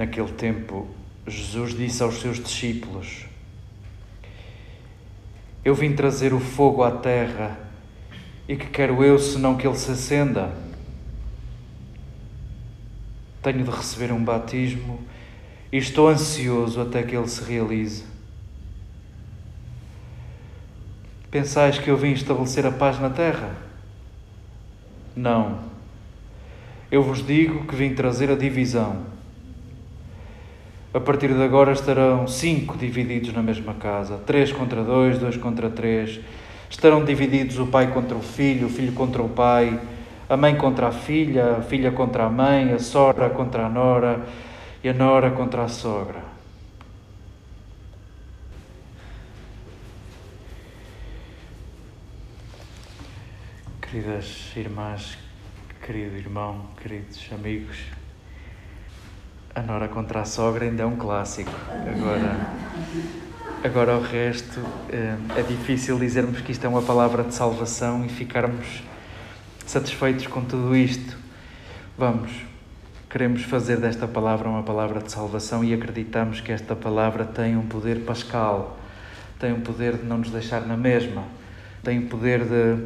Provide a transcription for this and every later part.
Naquele tempo, Jesus disse aos seus discípulos: Eu vim trazer o fogo à terra, e que quero eu senão que ele se acenda? Tenho de receber um batismo e estou ansioso até que ele se realize. Pensais que eu vim estabelecer a paz na terra? Não. Eu vos digo que vim trazer a divisão. A partir de agora estarão cinco divididos na mesma casa: três contra dois, dois contra três. Estarão divididos o pai contra o filho, o filho contra o pai, a mãe contra a filha, a filha contra a mãe, a sogra contra a nora e a nora contra a sogra. Queridas irmãs, querido irmão, queridos amigos, a nora contra a sogra ainda é um clássico. Agora, agora o resto eh, é difícil dizermos que isto é uma palavra de salvação e ficarmos satisfeitos com tudo isto. Vamos, queremos fazer desta palavra uma palavra de salvação e acreditamos que esta palavra tem um poder pascal, tem um poder de não nos deixar na mesma, tem o um poder de,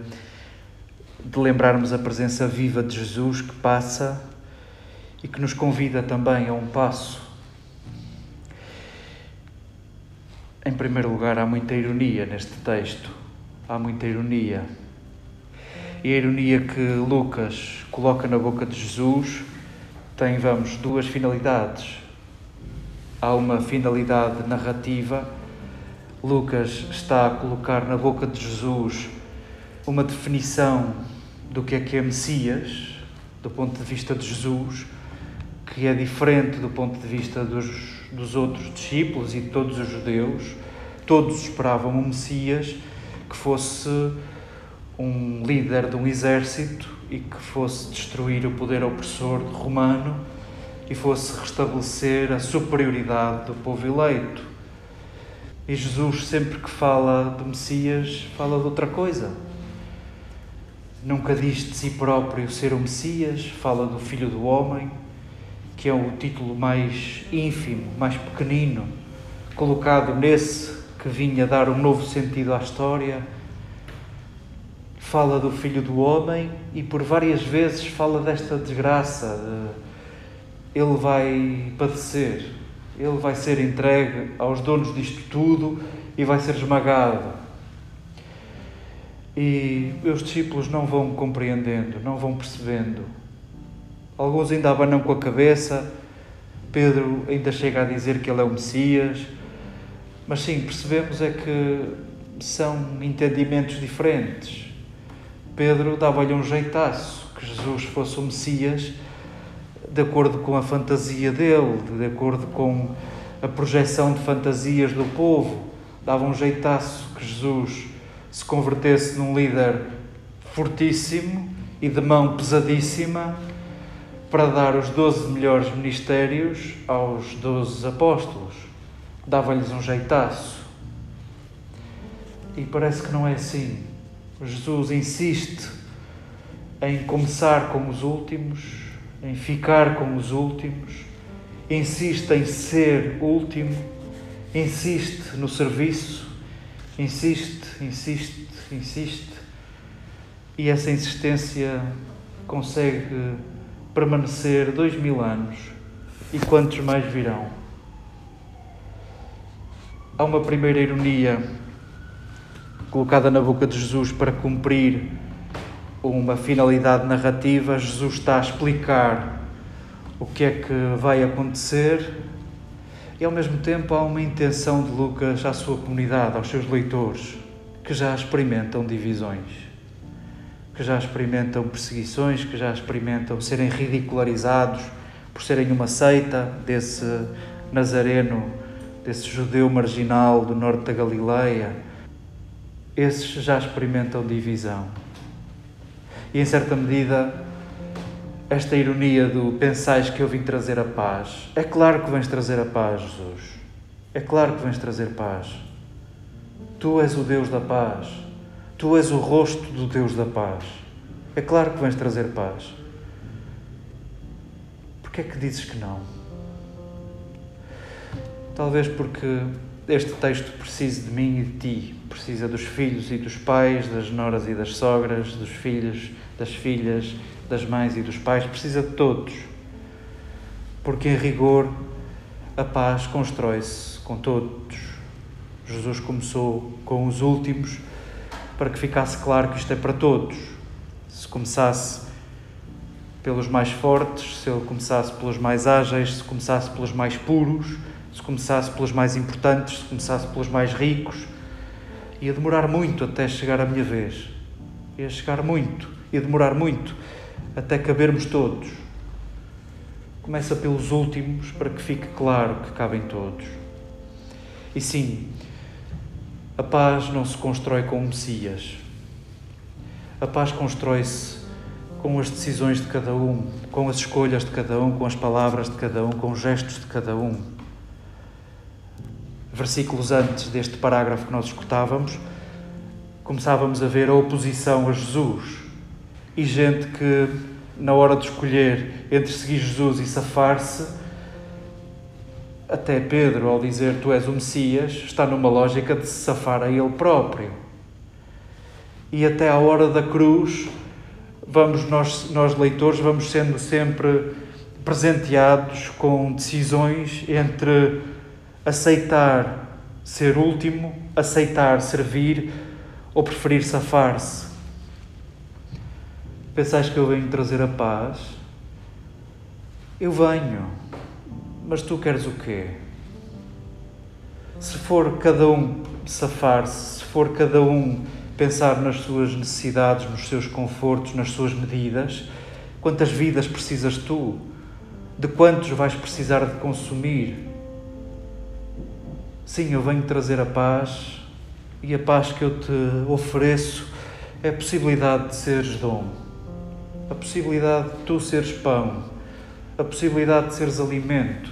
de lembrarmos a presença viva de Jesus que passa e que nos convida também a um passo. Em primeiro lugar, há muita ironia neste texto. Há muita ironia. E a ironia que Lucas coloca na boca de Jesus tem, vamos, duas finalidades. Há uma finalidade narrativa. Lucas está a colocar na boca de Jesus uma definição do que é que é Messias, do ponto de vista de Jesus, que é diferente do ponto de vista dos, dos outros discípulos e de todos os judeus. Todos esperavam um Messias que fosse um líder de um exército e que fosse destruir o poder opressor romano e fosse restabelecer a superioridade do povo eleito. E Jesus, sempre que fala de Messias, fala de outra coisa. Nunca diz de si próprio ser o Messias, fala do Filho do Homem, que é o título mais ínfimo, mais pequenino, colocado nesse que vinha dar um novo sentido à história. Fala do Filho do Homem e por várias vezes fala desta desgraça. De ele vai padecer, ele vai ser entregue aos donos disto tudo e vai ser esmagado. E os discípulos não vão compreendendo, não vão percebendo Alguns ainda abanam com a cabeça, Pedro ainda chega a dizer que ele é o Messias, mas sim, percebemos é que são entendimentos diferentes. Pedro dava-lhe um jeitaço que Jesus fosse o Messias de acordo com a fantasia dele, de acordo com a projeção de fantasias do povo. Dava um jeitaço que Jesus se convertesse num líder fortíssimo e de mão pesadíssima para dar os doze melhores ministérios aos doze apóstolos. Dava-lhes um jeitaço. E parece que não é assim. Jesus insiste em começar como os últimos, em ficar como os últimos, insiste em ser último, insiste no serviço, insiste, insiste, insiste. E essa insistência consegue permanecer dois mil anos e quantos mais virão. Há uma primeira ironia colocada na boca de Jesus para cumprir uma finalidade narrativa. Jesus está a explicar o que é que vai acontecer e ao mesmo tempo há uma intenção de Lucas à sua comunidade, aos seus leitores, que já experimentam divisões que já experimentam perseguições, que já experimentam serem ridicularizados por serem uma seita desse nazareno, desse judeu marginal do norte da Galileia. Esses já experimentam divisão. E em certa medida, esta ironia do pensais que eu vim trazer a paz. É claro que vens trazer a paz, Jesus. É claro que vens trazer paz. Tu és o Deus da paz. Tu és o rosto do Deus da paz. É claro que vens trazer paz. Porquê é que dizes que não? Talvez porque este texto precisa de mim e de ti, precisa dos filhos e dos pais, das noras e das sogras, dos filhos, das filhas, das mães e dos pais, precisa de todos. Porque em rigor a paz constrói-se com todos. Jesus começou com os últimos para que ficasse claro que isto é para todos. Se começasse pelos mais fortes, se ele começasse pelos mais ágeis, se começasse pelos mais puros, se começasse pelos mais importantes, se começasse pelos mais ricos, ia demorar muito até chegar a minha vez. Ia chegar muito, ia demorar muito até cabermos todos. Começa pelos últimos para que fique claro que cabem todos. E sim, a paz não se constrói com Messias. A paz constrói-se com as decisões de cada um, com as escolhas de cada um, com as palavras de cada um, com os gestos de cada um. Versículos antes deste parágrafo que nós escutávamos, começávamos a ver a oposição a Jesus e gente que, na hora de escolher entre seguir Jesus e safar-se, até Pedro, ao dizer tu és o Messias, está numa lógica de se safar a ele próprio. E até à hora da cruz, vamos nós, nós leitores, vamos sendo sempre presenteados com decisões entre aceitar ser último, aceitar servir ou preferir safar-se. Pensais que eu venho trazer a paz? Eu venho mas tu queres o quê? Se for cada um safar-se, se for cada um pensar nas suas necessidades, nos seus confortos, nas suas medidas, quantas vidas precisas tu? De quantos vais precisar de consumir? Sim, eu venho trazer a paz e a paz que eu te ofereço é a possibilidade de seres dom, a possibilidade de tu seres pão, a possibilidade de seres alimento,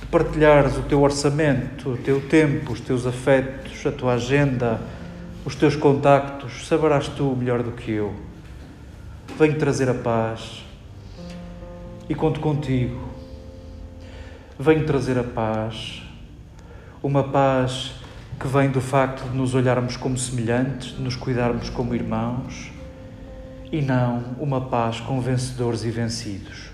de partilhares o teu orçamento, o teu tempo, os teus afetos, a tua agenda, os teus contactos, saberás tu melhor do que eu. Venho trazer a paz e conto contigo. Venho trazer a paz, uma paz que vem do facto de nos olharmos como semelhantes, de nos cuidarmos como irmãos, e não uma paz com vencedores e vencidos.